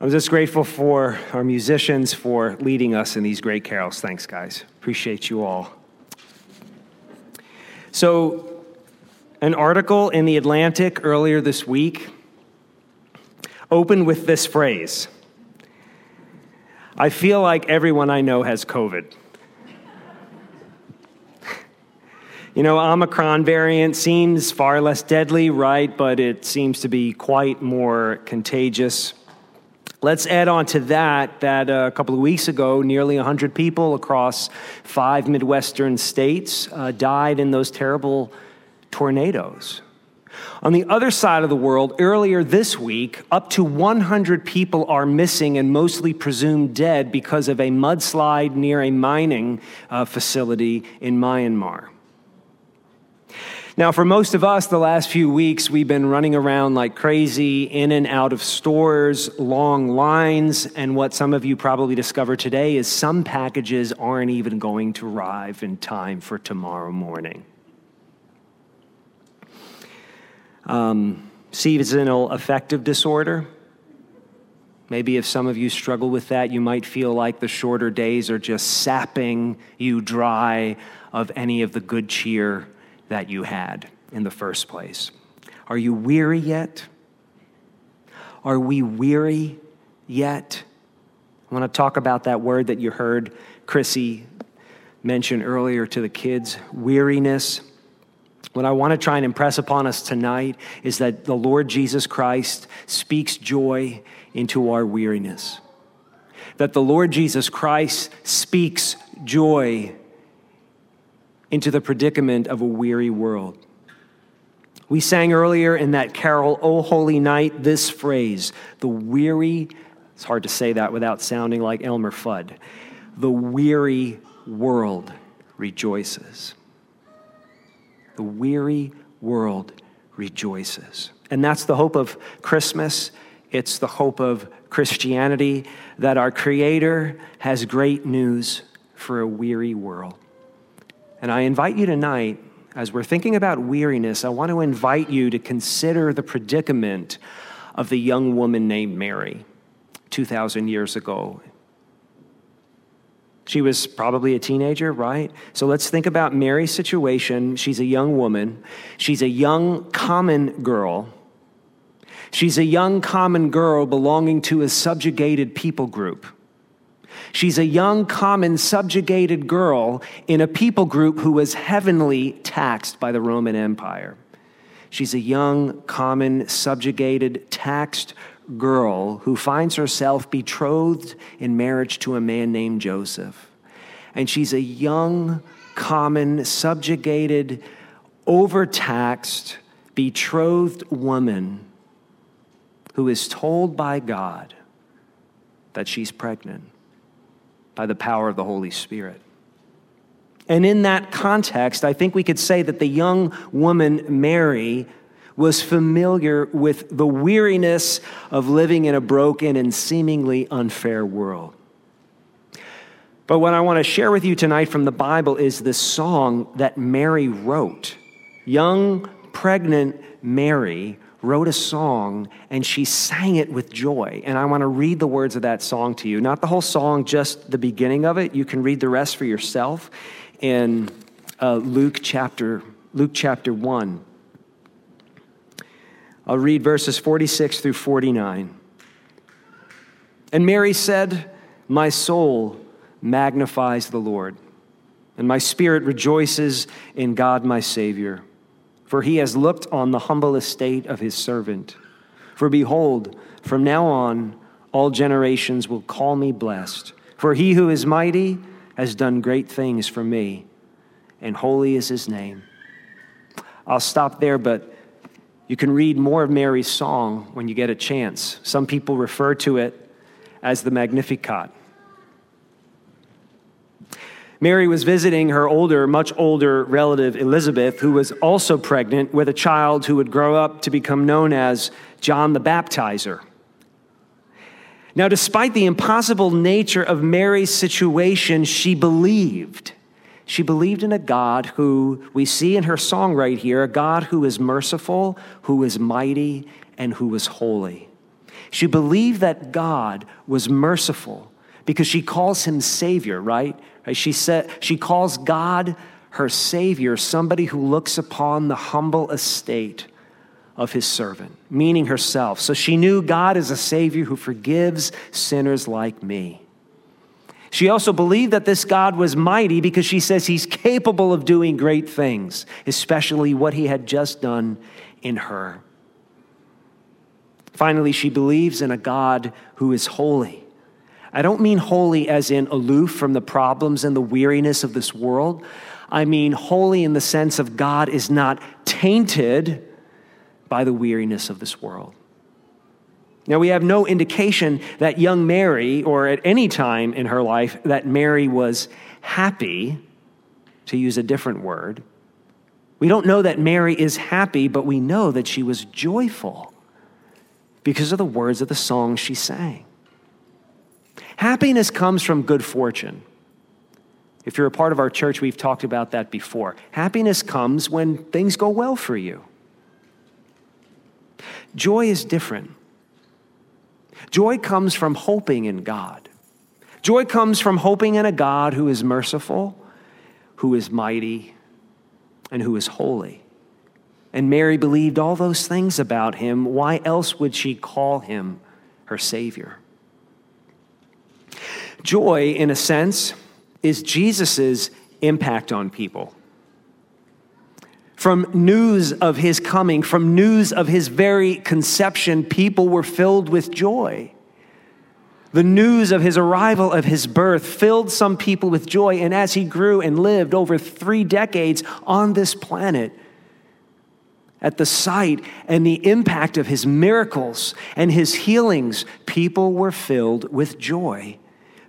I'm just grateful for our musicians for leading us in these great carols. Thanks, guys. Appreciate you all. So, an article in The Atlantic earlier this week opened with this phrase I feel like everyone I know has COVID. You know, Omicron variant seems far less deadly, right? But it seems to be quite more contagious. Let's add on to that that uh, a couple of weeks ago, nearly 100 people across five Midwestern states uh, died in those terrible tornadoes. On the other side of the world, earlier this week, up to 100 people are missing and mostly presumed dead because of a mudslide near a mining uh, facility in Myanmar. Now, for most of us, the last few weeks, we've been running around like crazy, in and out of stores, long lines, and what some of you probably discovered today is some packages aren't even going to arrive in time for tomorrow morning. Um, seasonal affective disorder. Maybe if some of you struggle with that, you might feel like the shorter days are just sapping you dry of any of the good cheer that you had in the first place. Are you weary yet? Are we weary yet? I want to talk about that word that you heard Chrissy mention earlier to the kids weariness. What I want to try and impress upon us tonight is that the Lord Jesus Christ speaks joy into our weariness. That the Lord Jesus Christ speaks joy into the predicament of a weary world. We sang earlier in that carol, O Holy Night, this phrase, the weary, it's hard to say that without sounding like Elmer Fudd, the weary world rejoices. The weary world rejoices. And that's the hope of Christmas. It's the hope of Christianity that our Creator has great news for a weary world. And I invite you tonight, as we're thinking about weariness, I want to invite you to consider the predicament of the young woman named Mary 2,000 years ago. She was probably a teenager, right? So let's think about Mary's situation. She's a young woman, she's a young common girl. She's a young common girl belonging to a subjugated people group. She's a young, common, subjugated girl in a people group who was heavenly taxed by the Roman Empire. She's a young, common, subjugated, taxed girl who finds herself betrothed in marriage to a man named Joseph. And she's a young, common, subjugated, overtaxed, betrothed woman who is told by God that she's pregnant by the power of the Holy Spirit. And in that context, I think we could say that the young woman, Mary, was familiar with the weariness of living in a broken and seemingly unfair world. But what I want to share with you tonight from the Bible is the song that Mary wrote. Young, pregnant Mary wrote a song and she sang it with joy. And I want to read the words of that song to you. Not the whole song, just the beginning of it. You can read the rest for yourself in uh, Luke chapter Luke chapter 1. I'll read verses 46 through 49. And Mary said, My soul magnifies the Lord, and my spirit rejoices in God my Savior for he has looked on the humble estate of his servant. For behold, from now on, all generations will call me blessed. For he who is mighty has done great things for me, and holy is his name. I'll stop there, but you can read more of Mary's song when you get a chance. Some people refer to it as the Magnificat. Mary was visiting her older, much older relative Elizabeth, who was also pregnant with a child who would grow up to become known as John the Baptizer. Now, despite the impossible nature of Mary's situation, she believed. She believed in a God who we see in her song right here a God who is merciful, who is mighty, and who is holy. She believed that God was merciful because she calls him Savior, right? She, said, she calls God her Savior, somebody who looks upon the humble estate of his servant, meaning herself. So she knew God is a Savior who forgives sinners like me. She also believed that this God was mighty because she says he's capable of doing great things, especially what he had just done in her. Finally, she believes in a God who is holy. I don't mean holy as in aloof from the problems and the weariness of this world. I mean holy in the sense of God is not tainted by the weariness of this world. Now, we have no indication that young Mary, or at any time in her life, that Mary was happy, to use a different word. We don't know that Mary is happy, but we know that she was joyful because of the words of the song she sang. Happiness comes from good fortune. If you're a part of our church, we've talked about that before. Happiness comes when things go well for you. Joy is different. Joy comes from hoping in God. Joy comes from hoping in a God who is merciful, who is mighty, and who is holy. And Mary believed all those things about him. Why else would she call him her Savior? Joy, in a sense, is Jesus' impact on people from news of his coming, from news of his very conception, people were filled with joy. The news of his arrival, of his birth, filled some people with joy. And as he grew and lived over three decades on this planet, at the sight and the impact of his miracles and his healings, people were filled with joy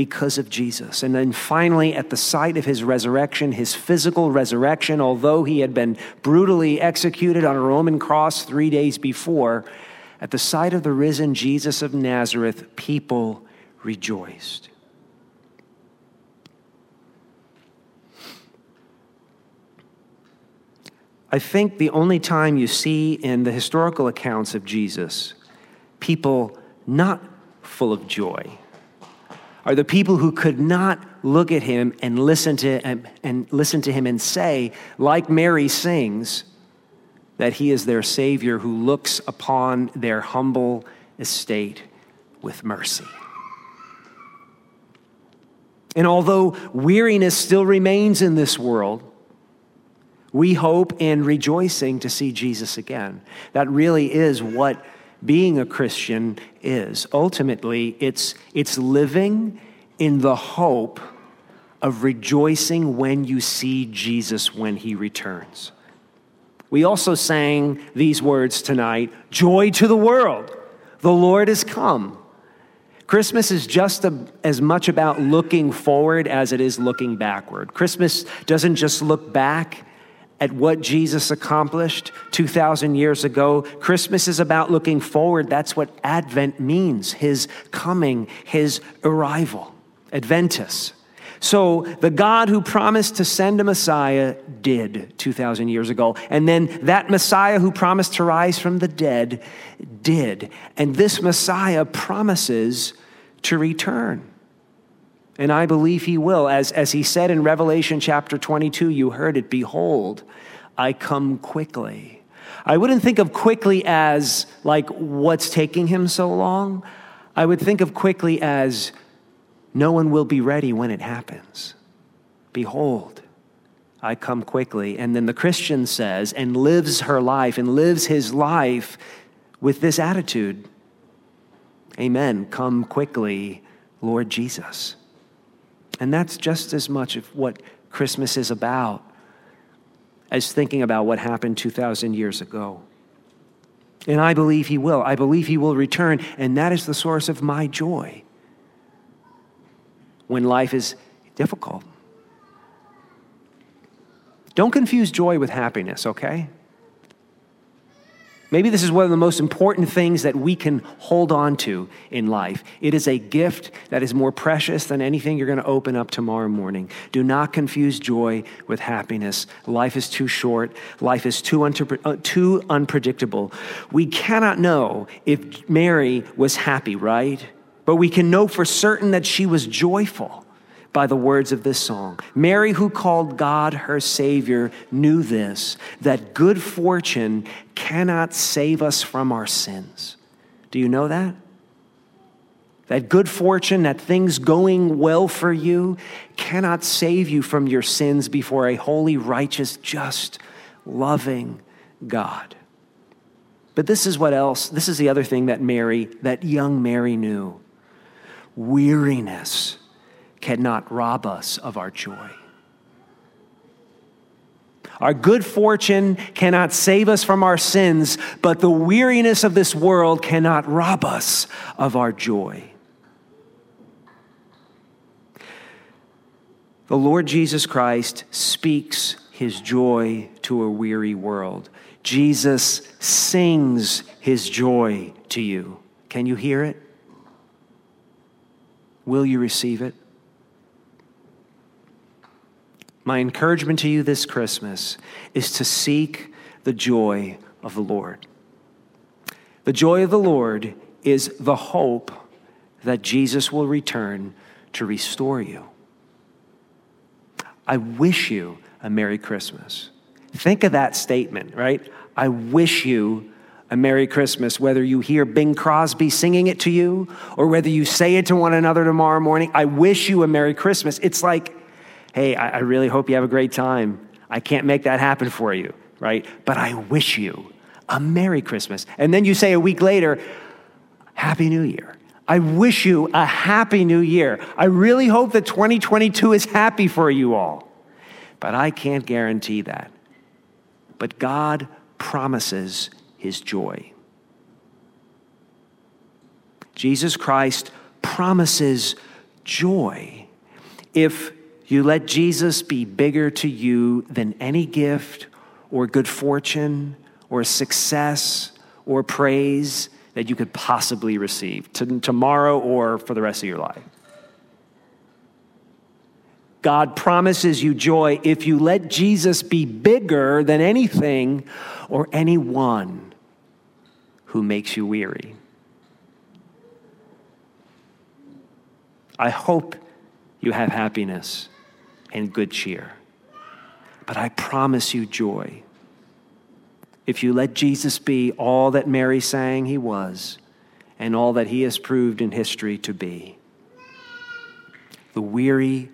because of Jesus. And then finally, at the sight of his resurrection, his physical resurrection, although he had been brutally executed on a Roman cross three days before, at the sight of the risen Jesus of Nazareth, people rejoiced. I think the only time you see in the historical accounts of Jesus people not full of joy are the people who could not look at him and listen to and, and listen to him and say, like Mary sings, that he is their Savior who looks upon their humble estate with mercy. And although weariness still remains in this world, we hope in rejoicing to see Jesus again. That really is what being a Christian is. Ultimately, it's, it's living in the hope of rejoicing when you see Jesus when he returns. We also sang these words tonight Joy to the world, the Lord is come. Christmas is just a, as much about looking forward as it is looking backward. Christmas doesn't just look back, at what Jesus accomplished 2,000 years ago. Christmas is about looking forward. That's what Advent means his coming, his arrival. Adventus. So the God who promised to send a Messiah did 2,000 years ago. And then that Messiah who promised to rise from the dead did. And this Messiah promises to return. And I believe he will. As, as he said in Revelation chapter 22, you heard it Behold, I come quickly. I wouldn't think of quickly as like what's taking him so long. I would think of quickly as no one will be ready when it happens. Behold, I come quickly. And then the Christian says, and lives her life and lives his life with this attitude Amen. Come quickly, Lord Jesus. And that's just as much of what Christmas is about as thinking about what happened 2,000 years ago. And I believe he will. I believe he will return, and that is the source of my joy when life is difficult. Don't confuse joy with happiness, okay? Maybe this is one of the most important things that we can hold on to in life. It is a gift that is more precious than anything you're going to open up tomorrow morning. Do not confuse joy with happiness. Life is too short, life is too, uh, too unpredictable. We cannot know if Mary was happy, right? But we can know for certain that she was joyful by the words of this song. Mary, who called God her Savior, knew this that good fortune cannot save us from our sins. Do you know that? That good fortune, that things going well for you, cannot save you from your sins before a holy, righteous, just, loving God. But this is what else, this is the other thing that Mary, that young Mary knew weariness cannot rob us of our joy. Our good fortune cannot save us from our sins, but the weariness of this world cannot rob us of our joy. The Lord Jesus Christ speaks his joy to a weary world. Jesus sings his joy to you. Can you hear it? Will you receive it? My encouragement to you this Christmas is to seek the joy of the Lord. The joy of the Lord is the hope that Jesus will return to restore you. I wish you a Merry Christmas. Think of that statement, right? I wish you a Merry Christmas, whether you hear Bing Crosby singing it to you or whether you say it to one another tomorrow morning. I wish you a Merry Christmas. It's like hey, I, I really hope you have a great time. I can't make that happen for you, right? But I wish you a Merry Christmas. And then you say a week later, Happy New Year. I wish you a happy new year. I really hope that 2022 is happy for you all. But I can't guarantee that. But God promises his joy. Jesus Christ promises joy if you let Jesus be bigger to you than any gift or good fortune or success or praise that you could possibly receive to tomorrow or for the rest of your life. God promises you joy if you let Jesus be bigger than anything or anyone who makes you weary. I hope you have happiness and good cheer. But I promise you joy. If you let Jesus be all that Mary sang he was and all that he has proved in history to be, the weary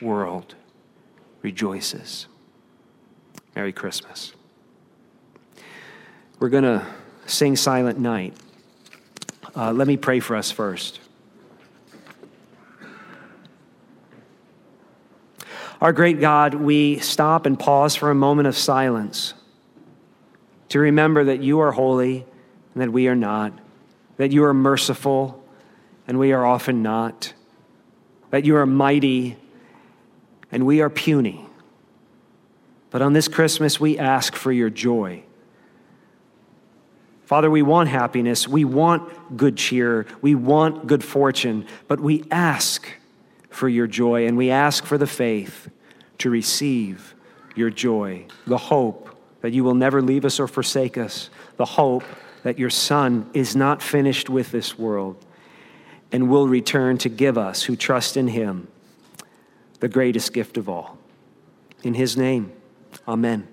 world rejoices. Merry Christmas. We're going to sing Silent Night. Uh, let me pray for us first. Our great God, we stop and pause for a moment of silence to remember that you are holy and that we are not, that you are merciful and we are often not, that you are mighty and we are puny. But on this Christmas, we ask for your joy. Father, we want happiness. We want good cheer. We want good fortune. But we ask for your joy, and we ask for the faith to receive your joy, the hope that you will never leave us or forsake us, the hope that your Son is not finished with this world and will return to give us who trust in him the greatest gift of all. In his name, amen.